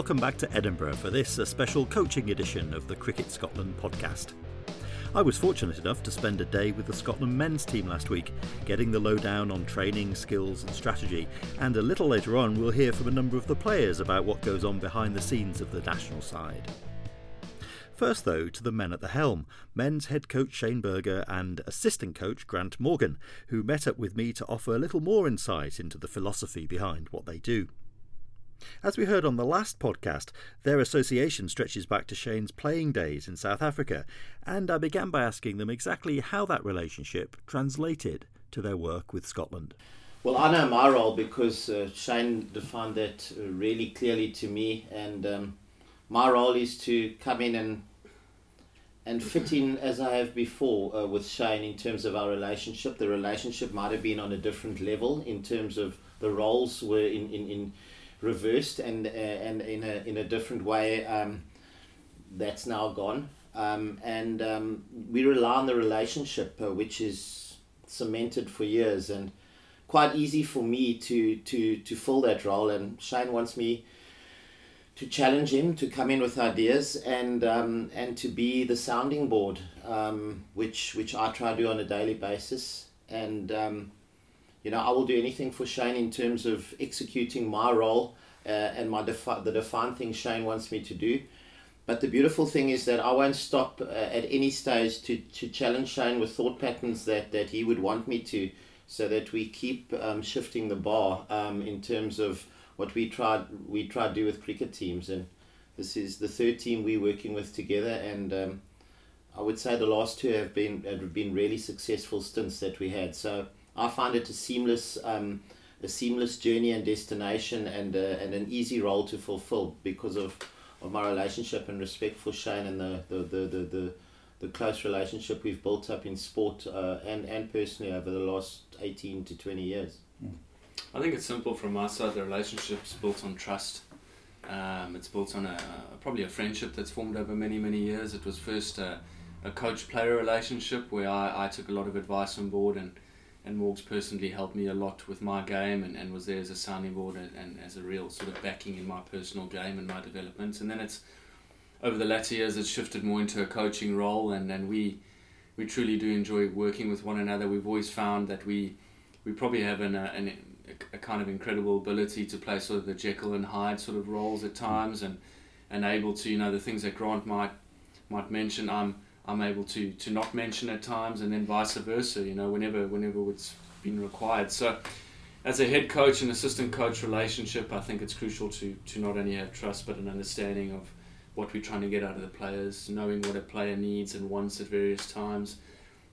welcome back to Edinburgh for this, a special coaching edition of the Cricket Scotland podcast. I was fortunate enough to spend a day with the Scotland men's team last week, getting the lowdown on training, skills, and strategy. And a little later on, we'll hear from a number of the players about what goes on behind the scenes of the national side. First, though, to the men at the helm men's head coach Shane Burger and assistant coach Grant Morgan, who met up with me to offer a little more insight into the philosophy behind what they do. As we heard on the last podcast, their association stretches back to Shane's playing days in South Africa, and I began by asking them exactly how that relationship translated to their work with Scotland. Well, I know my role because uh, Shane defined that uh, really clearly to me, and um, my role is to come in and and fit in as I have before uh, with Shane in terms of our relationship. The relationship might have been on a different level in terms of the roles were in, in, in reversed and uh, and in a in a different way. Um, that's now gone, um, and um, we rely on the relationship, uh, which is cemented for years and quite easy for me to to to fill that role. And Shane wants me to challenge him to come in with ideas and um, and to be the sounding board, um, which which I try to do on a daily basis. And um, you know, I will do anything for Shane in terms of executing my role uh, and my defi- the defined thing Shane wants me to do. But the beautiful thing is that I won't stop uh, at any stage to, to challenge Shane with thought patterns that, that he would want me to, so that we keep um, shifting the bar um, in terms of what we try we try to do with cricket teams. And this is the third team we're working with together, and um, I would say the last two have been have been really successful stints that we had. So I find it a seamless um, a seamless journey and destination and uh, and an easy role to fulfill because of, of my relationship and respect for Shane and the the, the, the, the, the close relationship we've built up in sport uh, and, and personally over the last 18 to 20 years. I think it's simple from my side. The relationship's built on trust. Um, it's built on a probably a friendship that's formed over many many years. It was first a, a coach player relationship where I, I took a lot of advice on board and and Morgs personally helped me a lot with my game and, and was there as a sounding board and, and as a real sort of backing in my personal game and my development. And then it's over the latter years it's shifted more into a coaching role and, and we we truly do enjoy working with one another. We've always found that we we probably have an, uh, an a kind of incredible ability to play sort of the Jekyll and Hyde sort of roles at times and and able to you know the things that Grant might might mention. I'm I'm able to to not mention at times, and then vice versa. You know, whenever whenever it's been required. So, as a head coach and assistant coach relationship, I think it's crucial to to not only have trust but an understanding of what we're trying to get out of the players, knowing what a player needs and wants at various times,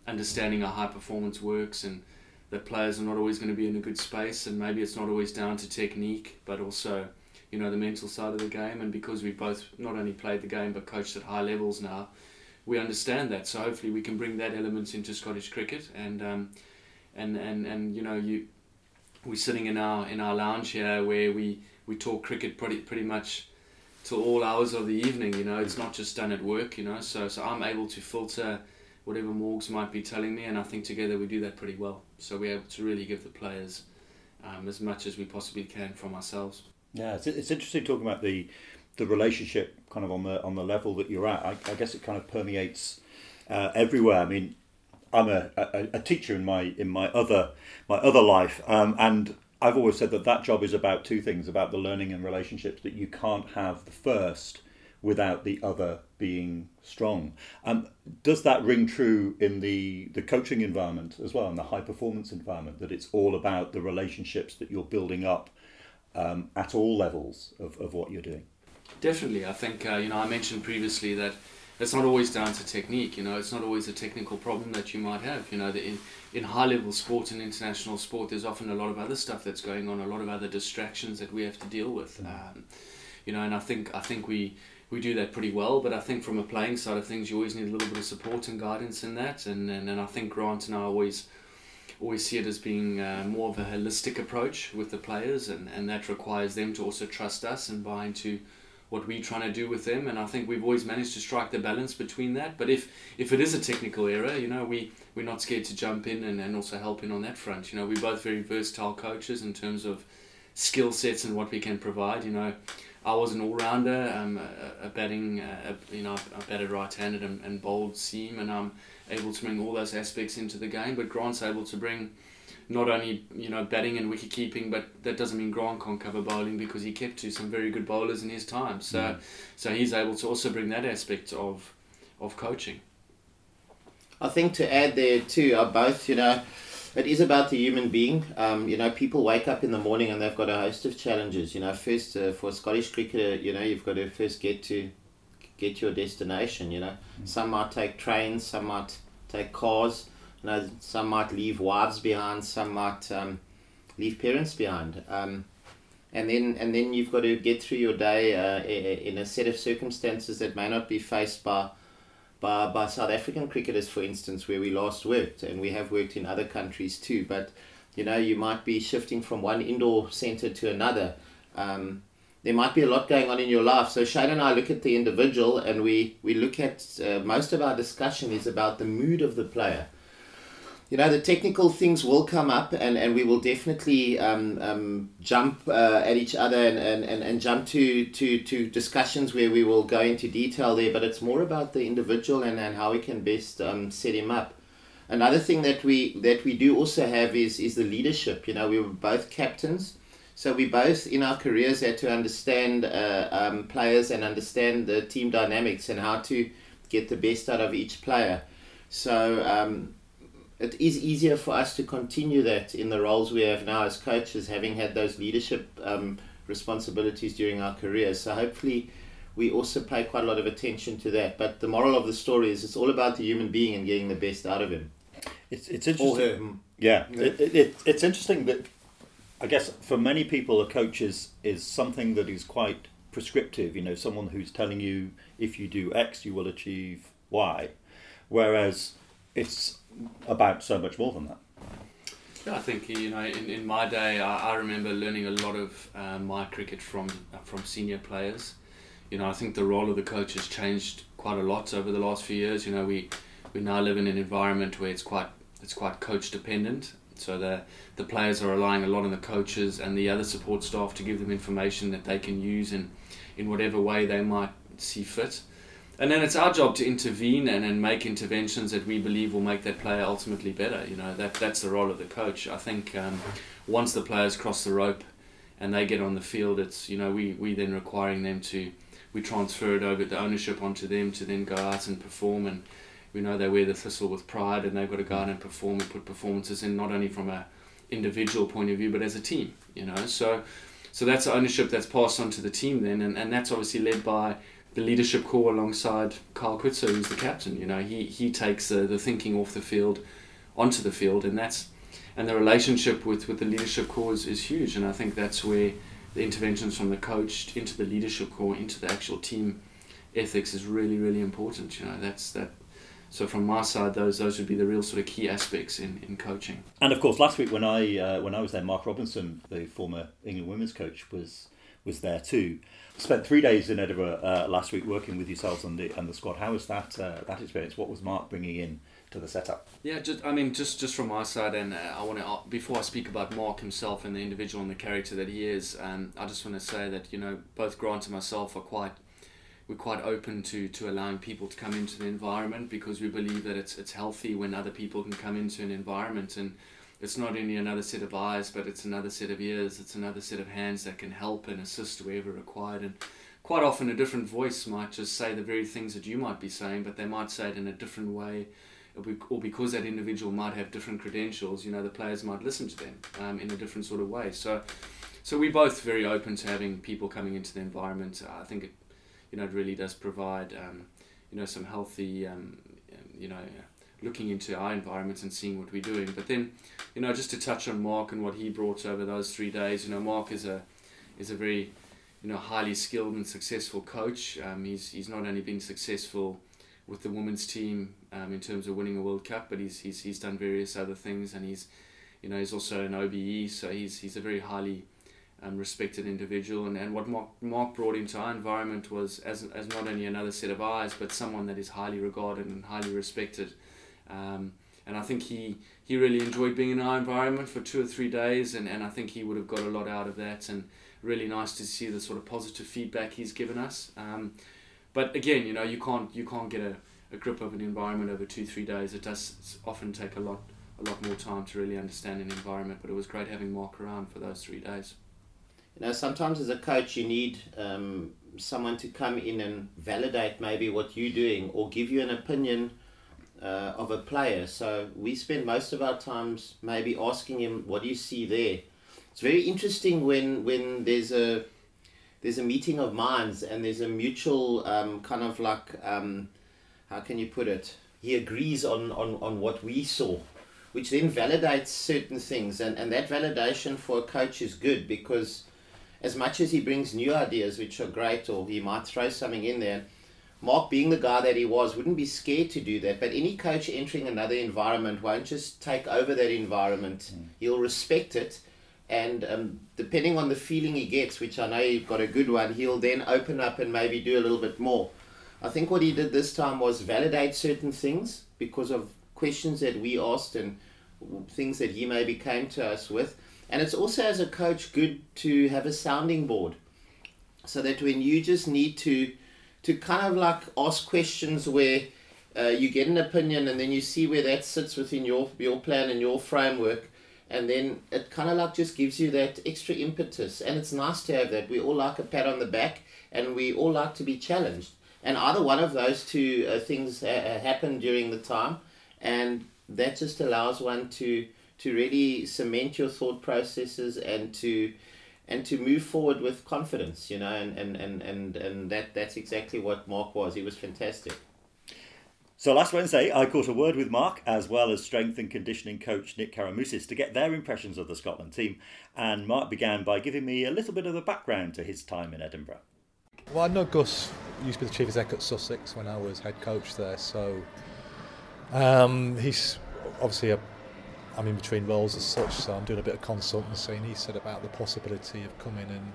understanding how high performance works, and that players are not always going to be in a good space, and maybe it's not always down to technique, but also you know the mental side of the game. And because we've both not only played the game but coached at high levels now we understand that. So hopefully we can bring that element into Scottish cricket and um, and and and you know you we're sitting in our in our lounge here where we we talk cricket pretty pretty much till all hours of the evening. You know, it's not just done at work. You know, so so I'm able to filter whatever Morgs might be telling me, and I think together we do that pretty well. So we're able to really give the players um, as much as we possibly can from ourselves. Yeah, it's, it's interesting talking about the the relationship kind of on the on the level that you're at. I, I guess it kind of permeates uh, everywhere. I mean, I'm a, a, a, teacher in my in my other my other life, um, and I've always said that that job is about two things: about the learning and relationships. That you can't have the first without the other being strong. Um, does that ring true in the the coaching environment as well, in the high performance environment? That it's all about the relationships that you're building up um, at all levels of, of what you're doing. Definitely, I think uh, you know I mentioned previously that it's not always down to technique. You know, it's not always a technical problem that you might have. You know, in in high level sport and international sport, there's often a lot of other stuff that's going on, a lot of other distractions that we have to deal with. Mm. Um, you know, and I think I think we we do that pretty well. But I think from a playing side of things, you always need a little bit of support and guidance in that. And and, and I think Grant and I always always see it as being uh, more of a holistic approach with the players, and, and that requires them to also trust us and buy into what we're trying to do with them and I think we've always managed to strike the balance between that. But if if it is a technical error you know we we're not scared to jump in and, and also help in on that front. You know we're both very versatile coaches in terms of skill sets and what we can provide. You know I was an all rounder, um, a, a batting, uh, a, you know, I batted right handed and, and seam, and I'm able to bring all those aspects into the game. But Grant's able to bring not only you know batting and wicket keeping, but that doesn't mean Grant can't cover bowling because he kept to some very good bowlers in his time. So, mm. so he's able to also bring that aspect of of coaching. I think to add there too are both you know it is about the human being. Um, you know, people wake up in the morning and they've got a host of challenges. You know, first uh, for a Scottish cricketer, you know, you've got to first get to get your destination. You know, mm. some might take trains, some might take cars. You know, some might leave wives behind, some might um, leave parents behind. Um, and then and then you've got to get through your day uh, in a set of circumstances that may not be faced by by, by South African cricketers, for instance, where we last worked, and we have worked in other countries too. But you know, you might be shifting from one indoor center to another. Um, there might be a lot going on in your life. So Shane and I look at the individual, and we we look at uh, most of our discussion is about the mood of the player you know the technical things will come up and, and we will definitely um, um, jump uh, at each other and, and, and, and jump to, to, to discussions where we will go into detail there but it's more about the individual and, and how we can best um, set him up. Another thing that we that we do also have is is the leadership. You know we were both captains so we both in our careers had to understand uh, um, players and understand the team dynamics and how to get the best out of each player. So um, it is easier for us to continue that in the roles we have now as coaches, having had those leadership um, responsibilities during our careers. So hopefully, we also pay quite a lot of attention to that. But the moral of the story is it's all about the human being and getting the best out of him. It's it's interesting. Yeah, yeah. It, it, it's interesting that I guess for many people, a coach is is something that is quite prescriptive. You know, someone who's telling you if you do X, you will achieve Y, whereas it's about so much more than that. Yeah, I think you know, in, in my day, I, I remember learning a lot of uh, my cricket from from senior players. You know, I think the role of the coach has changed quite a lot over the last few years. You know, we we now live in an environment where it's quite it's quite coach dependent. So the the players are relying a lot on the coaches and the other support staff to give them information that they can use in in whatever way they might see fit and then it's our job to intervene and, and make interventions that we believe will make that player ultimately better. You know that that's the role of the coach. I think um, once the players cross the rope and they get on the field, it's you know we we then requiring them to we transfer it over the ownership onto them to then go out and perform and we know they wear the thistle with pride and they've got to go out and perform and put performances in not only from a individual point of view but as a team. You know so so that's the ownership that's passed on to the team then and, and that's obviously led by the leadership core alongside Kyle Coetzer, who's the captain. You know, he he takes the, the thinking off the field onto the field, and that's and the relationship with, with the leadership core is, is huge. And I think that's where the interventions from the coach into the leadership core, into the actual team ethics is really really important. You know, that's that. So from my side, those those would be the real sort of key aspects in, in coaching. And of course, last week when I uh, when I was there, Mark Robinson, the former England women's coach, was was there too spent three days in Edinburgh uh, last week working with yourselves and the and the squad. How was that uh, that experience? What was Mark bringing in to the setup? Yeah, just I mean, just just from my side, and uh, I want to uh, before I speak about Mark himself and the individual and the character that he is, um, I just want to say that you know both Grant and myself are quite we're quite open to, to allowing people to come into the environment because we believe that it's it's healthy when other people can come into an environment and it's not only another set of eyes, but it's another set of ears, it's another set of hands that can help and assist wherever required. And quite often, a different voice might just say the very things that you might be saying, but they might say it in a different way. Or because that individual might have different credentials, you know, the players might listen to them um, in a different sort of way. So, so we're both very open to having people coming into the environment. I think it, you know, it really does provide, um, you know, some healthy, um, you know, looking into our environment and seeing what we're doing. But then, you know, just to touch on Mark and what he brought over those three days, you know, Mark is a is a very you know highly skilled and successful coach. Um, he's he's not only been successful with the women's team um, in terms of winning a World Cup, but he's, he's he's done various other things, and he's you know he's also an OBE, so he's he's a very highly um, respected individual. And, and what Mark, Mark brought into our environment was as, as not only another set of eyes, but someone that is highly regarded and highly respected. Um, and I think he, he really enjoyed being in our environment for two or three days, and, and I think he would have got a lot out of that. And, really nice to see the sort of positive feedback he's given us. Um, but again, you know, you can't you can't get a, a grip of an environment over two three days. It does often take a lot a lot more time to really understand an environment. But it was great having Mark around for those three days. You know, sometimes as a coach, you need um, someone to come in and validate maybe what you're doing or give you an opinion uh, of a player. So we spend most of our times maybe asking him, "What do you see there?" It's very interesting when when there's a there's a meeting of minds and there's a mutual um, kind of like um, how can you put it? He agrees on, on, on what we saw, which then validates certain things, and, and that validation for a coach is good because as much as he brings new ideas which are great, or he might throw something in there. Mark, being the guy that he was, wouldn't be scared to do that. But any coach entering another environment won't just take over that environment. Mm. He'll respect it and um, depending on the feeling he gets, which I know you've got a good one, he'll then open up and maybe do a little bit more. I think what he did this time was validate certain things because of questions that we asked and things that he maybe came to us with. And it's also, as a coach, good to have a sounding board so that when you just need to to kind of like ask questions where uh, you get an opinion and then you see where that sits within your your plan and your framework. And then it kind of like just gives you that extra impetus. And it's nice to have that. We all like a pat on the back and we all like to be challenged. And either one of those two uh, things uh, happen during the time. And that just allows one to to really cement your thought processes and to and to move forward with confidence you know and and and and, and that that's exactly what mark was he was fantastic so last Wednesday, I caught a word with Mark as well as strength and conditioning coach Nick Karamouzis to get their impressions of the Scotland team. And Mark began by giving me a little bit of the background to his time in Edinburgh. Well, I know Gus used to be the chief exec at Sussex when I was head coach there, so um, he's obviously a I'm in between roles as such, so I'm doing a bit of consultancy. And he said about the possibility of coming and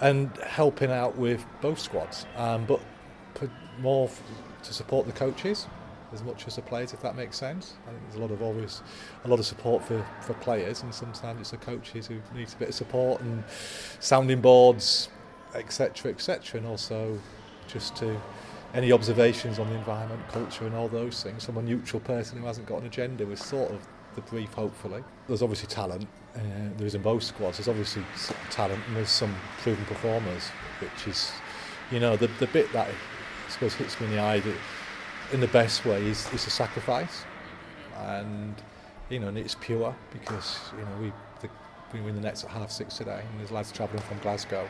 and helping out with both squads, um, but more to support the coaches as much as the players, if that makes sense. I think there's a lot of always a lot of support for, for players, and sometimes it's the coaches who need a bit of support and sounding boards, etc., etc., and also just to any observations on the environment, culture, and all those things from a neutral person who hasn't got an agenda was sort of the brief. Hopefully, there's obviously talent. Uh, there is in both squads. There's obviously talent, and there's some proven performers, which is, you know, the the bit that I suppose hits me in the eye that in the best way is, is a sacrifice and you know and it's pure because you know we the, we win the nets at half six today and there's lads travelling from Glasgow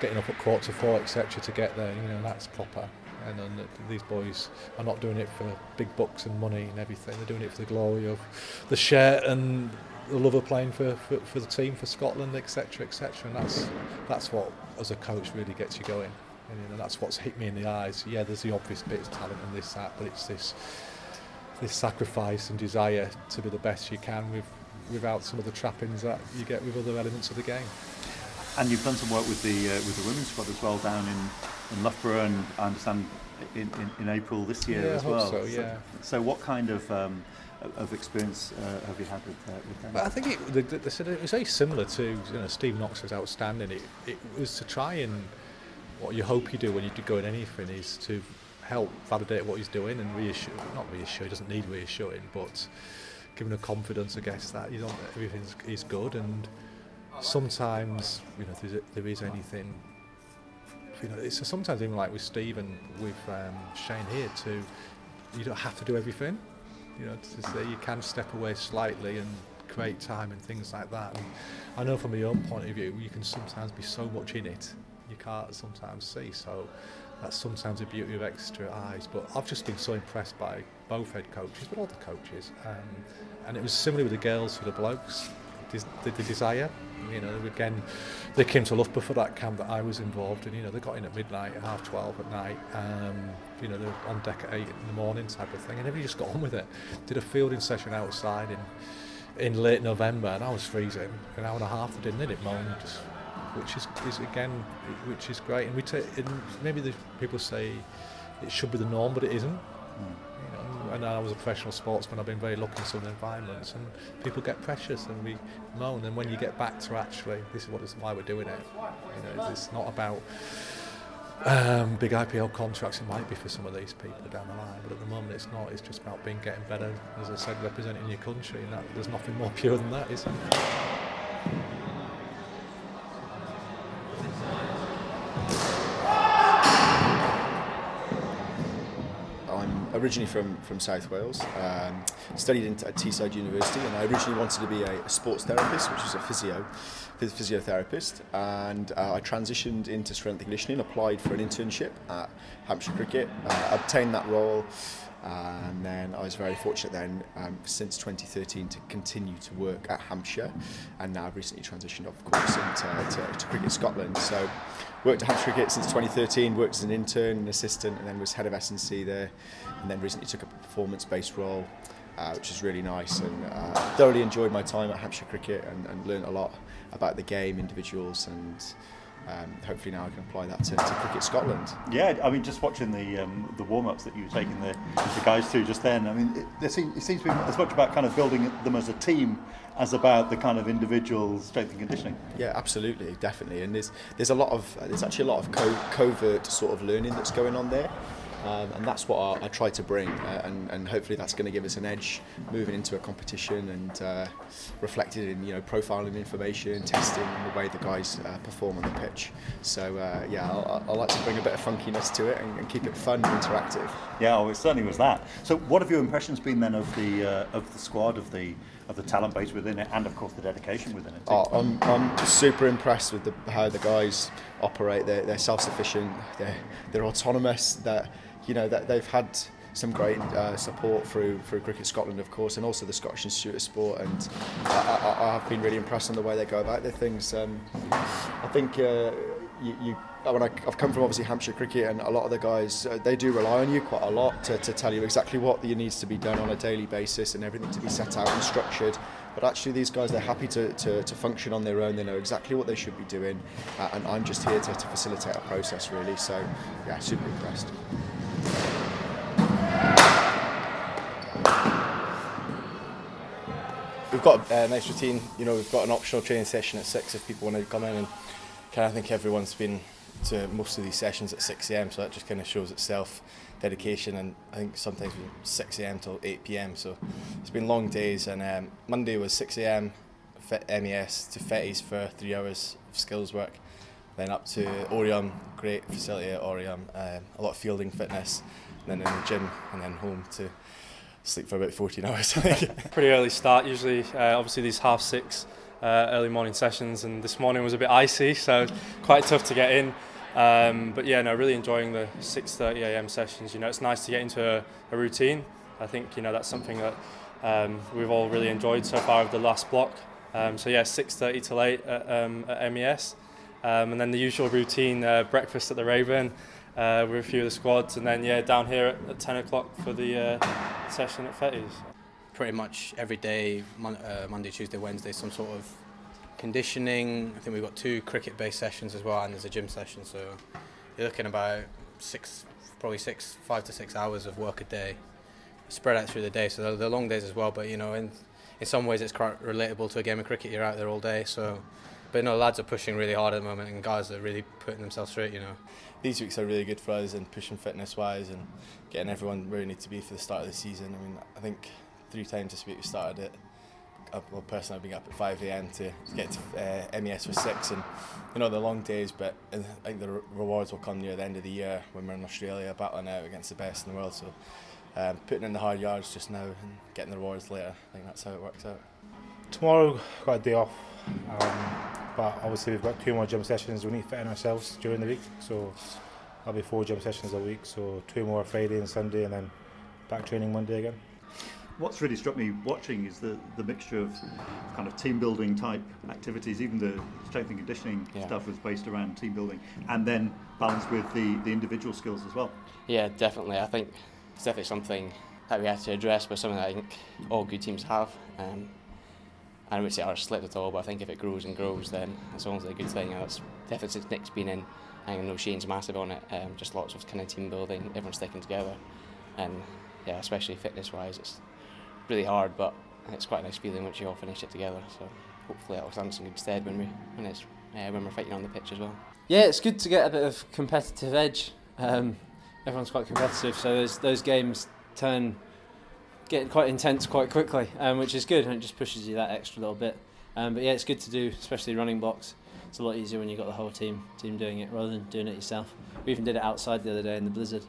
getting up at quarter four etc to get there you know that's proper and these boys are not doing it for big bucks and money and everything they're doing it for the glory of the shirt and the love of playing for, for, for the team for Scotland etc etc and that's that's what as a coach really gets you going and you know, that's what's hit me in the eyes. Yeah, there's the obvious bits, talent and this, that, but it's this this sacrifice and desire to be the best you can with without some of the trappings that you get with other elements of the game. And you've done some work with the uh, with the women's squad as well down in, in Loughborough and I understand in, in, in April this year yeah, as well. So, yeah. so, so what kind of um, of experience uh, have you had with, uh, with them? I think it, the, the, the, it was very similar to you know Steve Knox was outstanding. It, it was to try and what you hope you do when you go in anything is to help validate what he's doing and reassure, not reassure, he doesn't need reassuring, but give him the confidence, I guess, that you know, everything's is good. And sometimes, you know, if there is anything, you know, it's sometimes even like with Steve and with um, Shane here, too. you don't have to do everything. You know, to say you can step away slightly and create time and things like that. And I know from my own point of view, you can sometimes be so much in it you can't sometimes see. So that's sometimes the beauty of extra eyes. But I've just been so impressed by both head coaches, but all the coaches. Um, and it was similar with the girls for the blokes. The, desire, you know, again, they came to Loughborough for that camp that I was involved in. You know, they got in at midnight, half twelve at night. Um, you know, they're on deck at eight in the morning, type of thing, and everybody just got on with it. Did a fielding session outside in in late November, and I was freezing. An hour and a half, they didn't need it moan, just which is, is again, which is great. And we take, maybe the people say it should be the norm, but it isn't. You know, and I was a professional sportsman. I've been very lucky in some environments, and people get precious and we moan. And when you get back to actually, this is what is why we're doing it. You know, it's not about um, big IPL contracts. It might be for some of these people down the line, but at the moment it's not. It's just about being getting better. As I said, representing your country, and that, there's nothing more pure than that, is there? Originally from, from South Wales, um, studied in, at Teesside University, and I originally wanted to be a, a sports therapist, which is a physio, physiotherapist, and uh, I transitioned into strength and conditioning, applied for an internship at Hampshire Cricket, uh, obtained that role, and then I was very fortunate then um, since 2013 to continue to work at Hampshire and now I've recently transitioned of course into to, to Cricket Scotland. So worked at Hampshire Cricket since 2013 worked as an intern and assistant and then was head of S&C there and then recently took a performance based role uh, which is really nice and uh, thoroughly enjoyed my time at Hampshire Cricket and, and learned a lot about the game individuals and um, hopefully now I can apply that to, to Cricket Scotland. Yeah, I mean, just watching the um, the warm ups that you were taking the, the guys through just then. I mean, it, it, seems, it seems to be as much about kind of building them as a team as about the kind of individual strength and conditioning. Yeah, absolutely, definitely. And there's there's a lot of there's actually a lot of co- covert sort of learning that's going on there. Um, and that's what I, I try to bring, uh, and, and hopefully that's going to give us an edge moving into a competition and uh, reflected in you know profiling information, testing, the way the guys uh, perform on the pitch. So uh, yeah, I, I like to bring a bit of funkiness to it and, and keep it fun and interactive. Yeah, well, it certainly was that. So what have your impressions been then of the uh, of the squad of the of the talent base within it, and of course the dedication within it. Oh, I'm, I'm super impressed with the, how the guys operate. They're, they're self-sufficient. They're, they're autonomous. That you know that they've had some great uh, support through through Cricket Scotland, of course, and also the Scottish Institute of Sport. And I, I, I've been really impressed on the way they go about their things. Um, I think uh, you, you when I, have come from obviously Hampshire cricket, and a lot of the guys uh, they do rely on you quite a lot to, to tell you exactly what needs to be done on a daily basis and everything to be set out and structured. But actually, these guys they're happy to, to, to function on their own. They know exactly what they should be doing, uh, and I'm just here to, to facilitate a process really. So yeah, super impressed. We've got a nice routine. You know, we've got an optional training session at six if people want to come in, and of think everyone's been to most of these sessions at 6 a.m. So that just kind of shows itself dedication. And I think sometimes 6 a.m. till 8 p.m. So it's been long days. And um, Monday was 6 a.m. MES to Fettes for three hours of skills work then up to Oriam, great facility at Oriam, um, a lot of fielding fitness, then in the gym, and then home to sleep for about 14 hours. Pretty early start usually, uh, obviously these half six uh, early morning sessions, and this morning was a bit icy, so quite tough to get in. Um, but yeah, no, really enjoying the 6:30 a.m. sessions. You know, it's nice to get into a, a routine. I think you know that's something that um, we've all really enjoyed so far of the last block. Um, so yeah, 6:30 till 8 at, um, at MES. Um, and then the usual routine uh, breakfast at the Raven uh, with a few of the squads, and then yeah, down here at, at 10 o'clock for the uh, session at Fettes. Pretty much every day, mon- uh, Monday, Tuesday, Wednesday, some sort of conditioning. I think we've got two cricket-based sessions as well, and there's a gym session. So you're looking about six, probably six, five to six hours of work a day, spread out through the day. So they're, they're long days as well, but you know, in in some ways, it's quite relatable to a game of cricket. You're out there all day, so but no, lads are pushing really hard at the moment, and guys are really putting themselves through it. You know, these weeks are really good for us and pushing fitness wise and getting everyone where we need to be for the start of the season. I mean, I think three times this week we started it. Well, personally, I've been up at 5 a.m. to, get to uh, MES for six, and you know the long days. But I think the rewards will come near the end of the year when we're in Australia battling out against the best in the world. So, um, putting in the hard yards just now and getting the rewards later. I think that's how it works out. Tomorrow, got a day off. Um, but obviously we've got two more gym sessions. We need to fit in ourselves during the week, so I'll be four gym sessions a week. So two more Friday and Sunday, and then back training Monday again. What's really struck me watching is the, the mixture of kind of team building type activities, even the strength and conditioning yeah. stuff was based around team building, and then balanced with the, the individual skills as well. Yeah, definitely. I think it's definitely something that we have to address, but something that I think all good teams have. Um, I would say ours slipped at all, but I think if it grows and grows, then it's always a good thing. And That's definitely since Nick's been in. I know Shane's massive on it. Um, just lots of kind of team building, everyone sticking together, and yeah, especially fitness wise, it's really hard, but it's quite a nice feeling once you all finish it together. So hopefully that'll stand us in good stead when we when it's uh, when we're fighting on the pitch as well. Yeah, it's good to get a bit of competitive edge. Um, everyone's quite competitive, so those those games turn get quite intense quite quickly, um, which is good, and it just pushes you that extra little bit. Um, but yeah, it's good to do, especially running blocks. It's a lot easier when you've got the whole team team doing it rather than doing it yourself. We even did it outside the other day in the blizzard.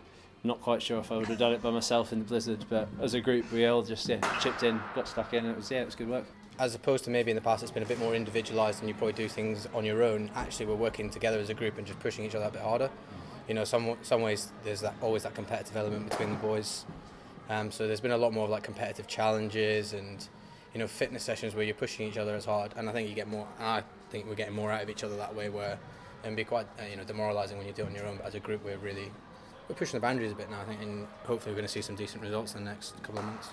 Not quite sure if I would have done it by myself in the blizzard, but as a group, we all just yeah, chipped in, got stuck in, and it was yeah, it was good work. As opposed to maybe in the past, it's been a bit more individualised, and you probably do things on your own. Actually, we're working together as a group and just pushing each other a bit harder. You know, some some ways there's that always that competitive element between the boys. Um, so there's been a lot more of like competitive challenges and you know fitness sessions where you're pushing each other as hard, and I think you get more. I think we're getting more out of each other that way. Where and be quite uh, you know demoralising when you do it on your own. But as a group, we're really we're pushing the boundaries a bit now. I think, and hopefully we're going to see some decent results in the next couple of months.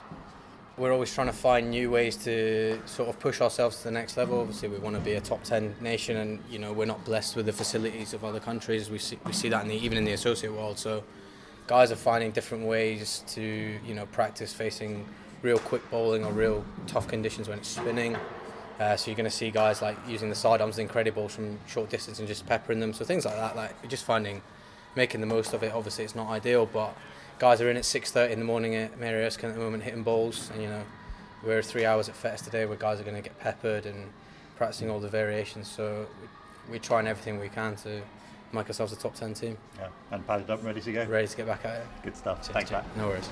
We're always trying to find new ways to sort of push ourselves to the next level. Obviously, we want to be a top ten nation, and you know we're not blessed with the facilities of other countries. We see we see that in the, even in the associate world. So guys are finding different ways to you know practice facing real quick bowling or real tough conditions when it's spinning. Uh, so you're going to see guys like using the sidearms incredible from short distance and just peppering them. So things like that, like just finding, making the most of it. Obviously, it's not ideal, but guys are in at 6:30 in the morning at Mary Erskine at the moment hitting balls, and you know we're three hours at Fettes today where guys are going to get peppered and practicing all the variations. So we, we're trying everything we can to make ourselves a top 10 team. Yeah, and padded up, ready to go. Ready to get back at it. Good stuff. Thanks, Matt. No worries.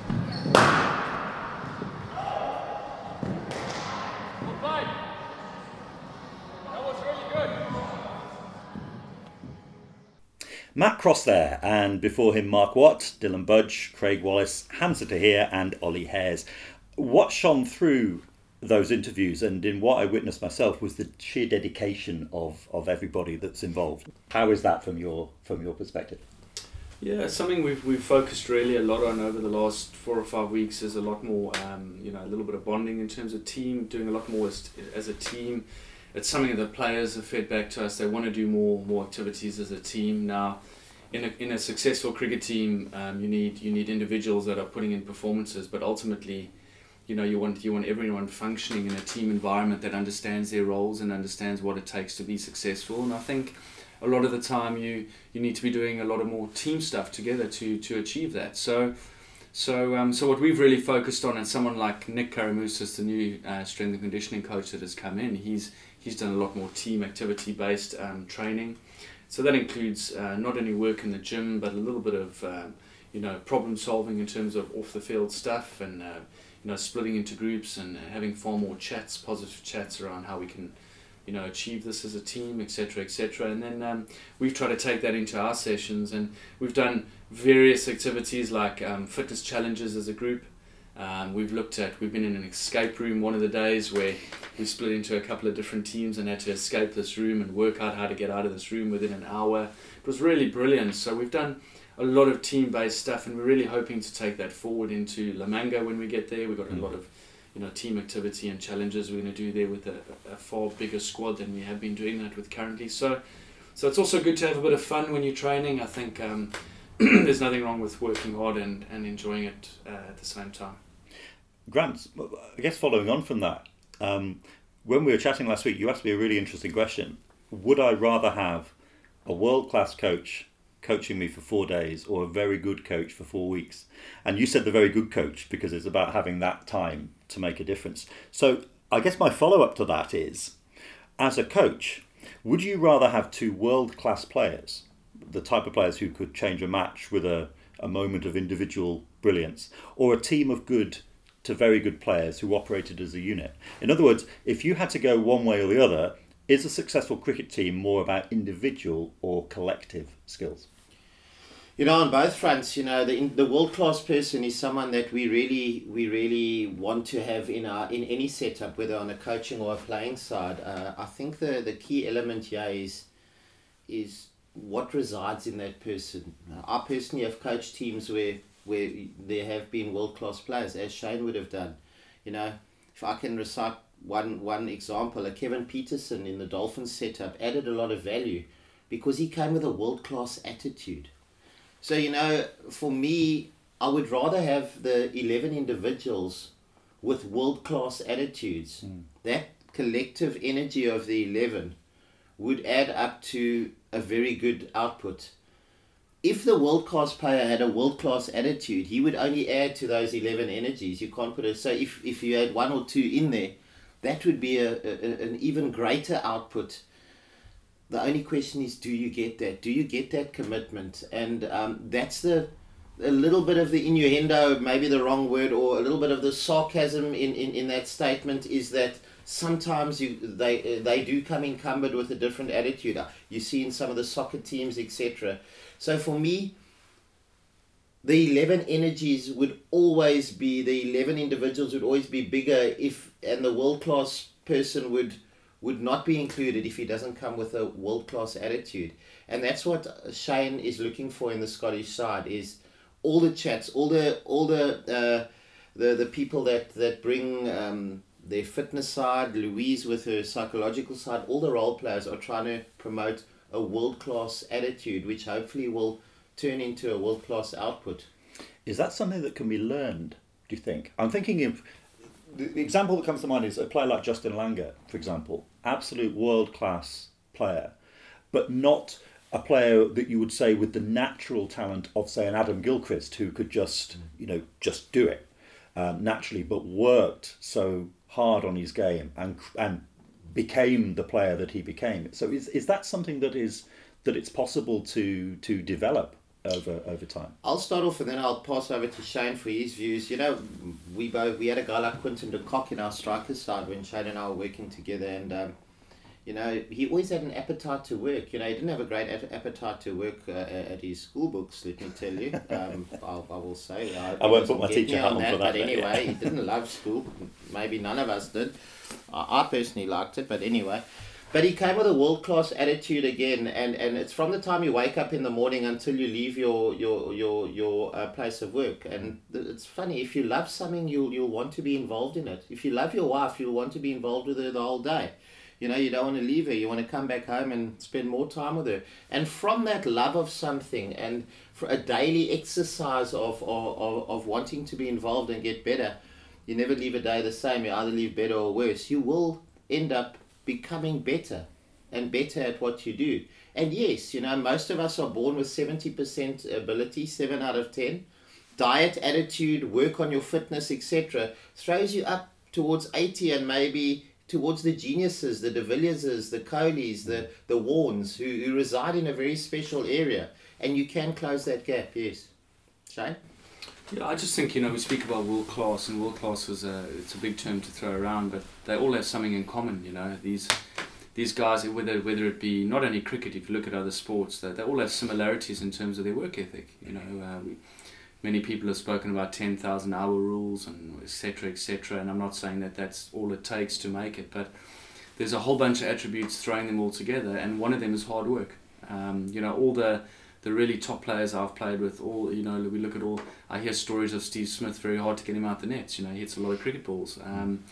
Matt Cross there, and before him Mark Watt, Dylan Budge, Craig Wallace, Hamza Tahir, and Oli Hairs. What shone through those interviews and in what I witnessed myself was the sheer dedication of, of everybody that's involved. How is that from your from your perspective? Yeah, something we've we've focused really a lot on over the last four or five weeks. Is a lot more, um, you know, a little bit of bonding in terms of team, doing a lot more as, as a team. It's something that players have fed back to us. They want to do more more activities as a team now. In a, in a successful cricket team, um, you need you need individuals that are putting in performances, but ultimately, you know, you want you want everyone functioning in a team environment that understands their roles and understands what it takes to be successful. And I think a lot of the time you you need to be doing a lot of more team stuff together to to achieve that. So. So, um, so what we've really focused on, and someone like Nick Karamouzis, the new uh, strength and conditioning coach that has come in, he's he's done a lot more team activity based um, training. So that includes uh, not only work in the gym, but a little bit of um, you know problem solving in terms of off the field stuff, and uh, you know splitting into groups and having far more chats, positive chats around how we can you know achieve this as a team, etc., etc. And then um, we've tried to take that into our sessions, and we've done various activities like um, fitness challenges as a group. Um, we've looked at, we've been in an escape room one of the days where we split into a couple of different teams and had to escape this room and work out how to get out of this room within an hour. It was really brilliant. So we've done a lot of team based stuff and we're really hoping to take that forward into La Manga when we get there. We've got a lot of you know team activity and challenges we're going to do there with a, a far bigger squad than we have been doing that with currently. So so it's also good to have a bit of fun when you're training. I think um, there's nothing wrong with working hard and, and enjoying it uh, at the same time. Grant, I guess following on from that, um, when we were chatting last week, you asked me a really interesting question. Would I rather have a world class coach coaching me for four days or a very good coach for four weeks? And you said the very good coach because it's about having that time to make a difference. So I guess my follow up to that is as a coach, would you rather have two world class players, the type of players who could change a match with a, a moment of individual brilliance, or a team of good to very good players who operated as a unit? In other words, if you had to go one way or the other, is a successful cricket team more about individual or collective skills? You know, on both fronts, you know, the the world class person is someone that we really we really want to have in our in any setup, whether on a coaching or a playing side. Uh, I think the the key element here is is what resides in that person. I personally have coached teams where where there have been world class players, as Shane would have done. You know, if I can recite one one example, a Kevin Pietersen in the Dolphins setup added a lot of value because he came with a world class attitude. So you know, for me, I would rather have the 11 individuals with world class attitudes. Mm. That collective energy of the 11 would add up to a very good output. If the world class player had a world class attitude, he would only add to those 11 energies. You can't put it. So if, if you had one or two in there, that would be a, a, an even greater output. The only question is, do you get that? Do you get that commitment? And um, that's the a little bit of the innuendo, maybe the wrong word, or a little bit of the sarcasm in, in, in that statement is that sometimes you they they do come encumbered with a different attitude. You see in some of the soccer teams, etc. So for me, the eleven energies would always be the eleven individuals would always be bigger if and the world class person would would not be included if he doesn't come with a world class attitude. And that's what Shane is looking for in the Scottish side is all the chats, all the all the uh, the the people that that bring um, their fitness side, Louise with her psychological side, all the role players are trying to promote a world class attitude, which hopefully will turn into a world class output. Is that something that can be learned? Do you think? I'm thinking of the, example that comes to mind is a player like Justin Langer, for example, absolute world class player, but not a player that you would say with the natural talent of say an Adam Gilchrist who could just you know just do it um, naturally, but worked so hard on his game and and became the player that he became. So is is that something that is that it's possible to to develop over over time? I'll start off and then I'll pass over to Shane for his views. You know, we both we had a guy like Quinton de Kock in our strikers side when Shane and I were working together, and um, you know he always had an appetite to work. You know, he didn't have a great appetite to work uh, at his school books. Let me tell you, um, I'll, I will say. I, I won't put my teacher hat on, that, for that. But anyway, he didn't love school. Maybe none of us did. I, I personally liked it, but anyway. But he came with a world class attitude again, and, and it's from the time you wake up in the morning until you leave your your your your uh, place of work. And it's funny if you love something, you'll you'll want to be involved in it. If you love your wife, you'll want to be involved with her the whole day. You know, you don't want to leave her. You want to come back home and spend more time with her. And from that love of something and for a daily exercise of of, of, of wanting to be involved and get better, you never leave a day the same. You either leave better or worse. You will end up becoming better and better at what you do. And yes, you know, most of us are born with 70% ability, 7 out of 10. Diet, attitude, work on your fitness, etc., throws you up towards 80 and maybe towards the geniuses, the De the Coleys, the, the Warnes, who, who reside in a very special area. And you can close that gap, yes. Shane? Yeah, I just think you know we speak about world class, and world class is a it's a big term to throw around, but they all have something in common. You know these these guys, whether whether it be not only cricket, if you look at other sports, they, they all have similarities in terms of their work ethic. You know, we, many people have spoken about ten thousand hour rules and etc. etc. And I'm not saying that that's all it takes to make it, but there's a whole bunch of attributes throwing them all together, and one of them is hard work. Um, you know, all the the really top players I've played with, all you know, we look at all. I hear stories of Steve Smith. Very hard to get him out the nets. You know, he hits a lot of cricket balls. Um,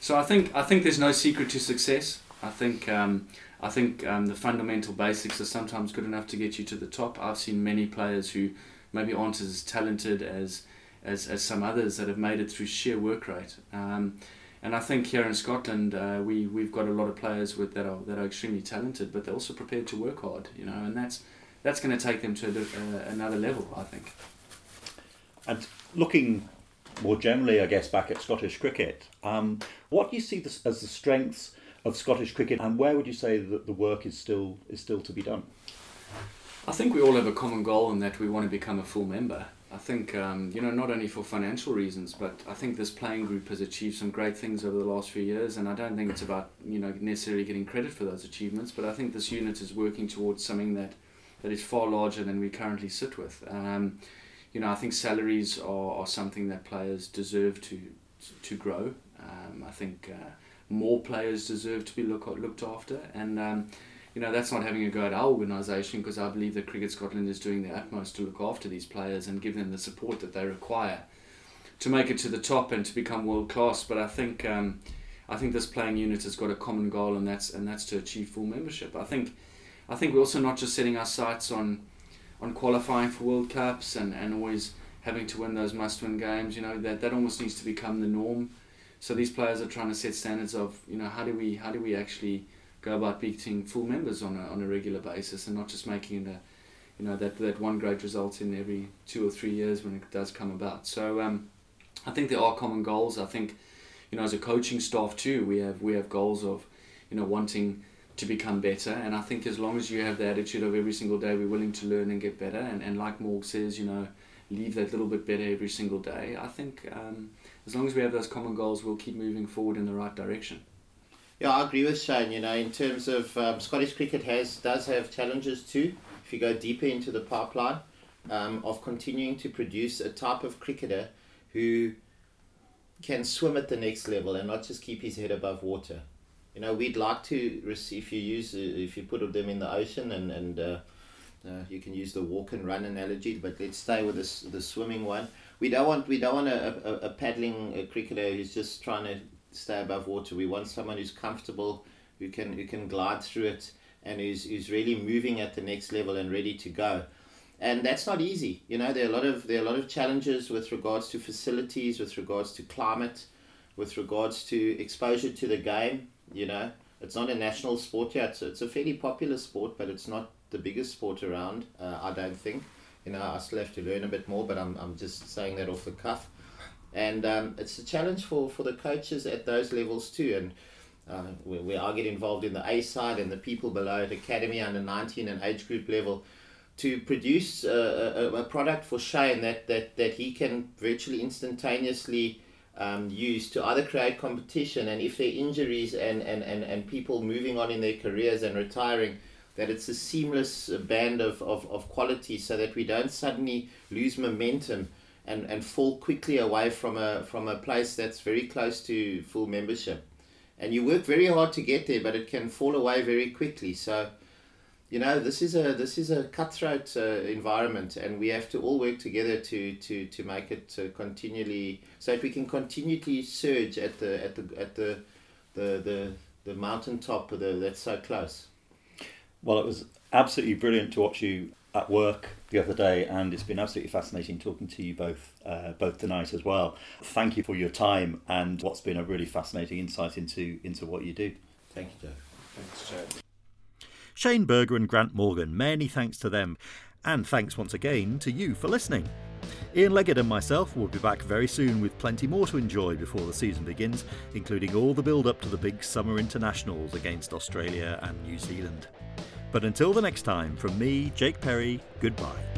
so I think I think there's no secret to success. I think um, I think um, the fundamental basics are sometimes good enough to get you to the top. I've seen many players who maybe aren't as talented as as, as some others that have made it through sheer work rate. Um, and I think here in Scotland, uh, we we've got a lot of players with that are that are extremely talented, but they're also prepared to work hard. You know, and that's that's going to take them to uh, another level, I think. And looking more generally, I guess, back at Scottish cricket, um, what do you see this, as the strengths of Scottish cricket, and where would you say that the work is still is still to be done? I think we all have a common goal in that we want to become a full member. I think, um, you know, not only for financial reasons, but I think this playing group has achieved some great things over the last few years, and I don't think it's about, you know, necessarily getting credit for those achievements, but I think this unit is working towards something that that is far larger than we currently sit with. Um, you know, I think salaries are, are something that players deserve to to grow. Um, I think uh, more players deserve to be look, looked after, and um, you know that's not having a go at our organisation because I believe that Cricket Scotland is doing their utmost to look after these players and give them the support that they require to make it to the top and to become world class. But I think um, I think this playing unit has got a common goal, and that's and that's to achieve full membership. I think I think we're also not just setting our sights on on qualifying for World Cups and, and always having to win those must-win games. You know that that almost needs to become the norm. So these players are trying to set standards of you know how do we how do we actually go about beating full members on a on a regular basis and not just making a you know that that one great result in every two or three years when it does come about. So um, I think there are common goals. I think you know as a coaching staff too we have we have goals of you know wanting to become better and I think as long as you have the attitude of every single day we're willing to learn and get better and, and like Morg says you know leave that little bit better every single day I think um, as long as we have those common goals we'll keep moving forward in the right direction. Yeah, I agree with Shane. You know, in terms of um, Scottish cricket has does have challenges too. If you go deeper into the pipeline um, of continuing to produce a type of cricketer who can swim at the next level and not just keep his head above water. You know, we'd like to receive. If you use, uh, if you put them in the ocean, and and uh, uh, you can use the walk and run analogy, but let's stay with this the swimming one. We don't want we don't want a, a, a paddling a cricketer who's just trying to stay above water. We want someone who's comfortable, who can who can glide through it, and who's who's really moving at the next level and ready to go. And that's not easy. You know, there are a lot of there are a lot of challenges with regards to facilities, with regards to climate, with regards to exposure to the game. You know, it's not a national sport yet. So it's a fairly popular sport, but it's not the biggest sport around. Uh, I don't think. You know, I still have to learn a bit more, but I'm I'm just saying that off the cuff and um, it's a challenge for, for the coaches at those levels too. And uh, where, where I get involved in the A side and the people below at academy under 19 and age group level to produce a, a, a product for Shane that, that, that he can virtually instantaneously um, use to either create competition and if there are injuries and, and, and, and people moving on in their careers and retiring, that it's a seamless band of, of, of quality so that we don't suddenly lose momentum and, and fall quickly away from a from a place that's very close to full membership. And you work very hard to get there, but it can fall away very quickly. So, you know, this is a this is a cutthroat uh, environment, and we have to all work together to to, to make it uh, continually so that we can continually surge at the at the at the the the, the mountaintop the, that's so close. Well, it was absolutely brilliant to watch you at work the other day, and it's been absolutely fascinating talking to you both uh, both tonight as well. Thank you for your time and what's been a really fascinating insight into into what you do. Thank you, Joe. Thanks, Joe. Shane Burger and Grant Morgan, many thanks to them, and thanks once again to you for listening. Ian Leggett and myself will be back very soon with plenty more to enjoy before the season begins, including all the build up to the big summer internationals against Australia and New Zealand. But until the next time, from me, Jake Perry, goodbye.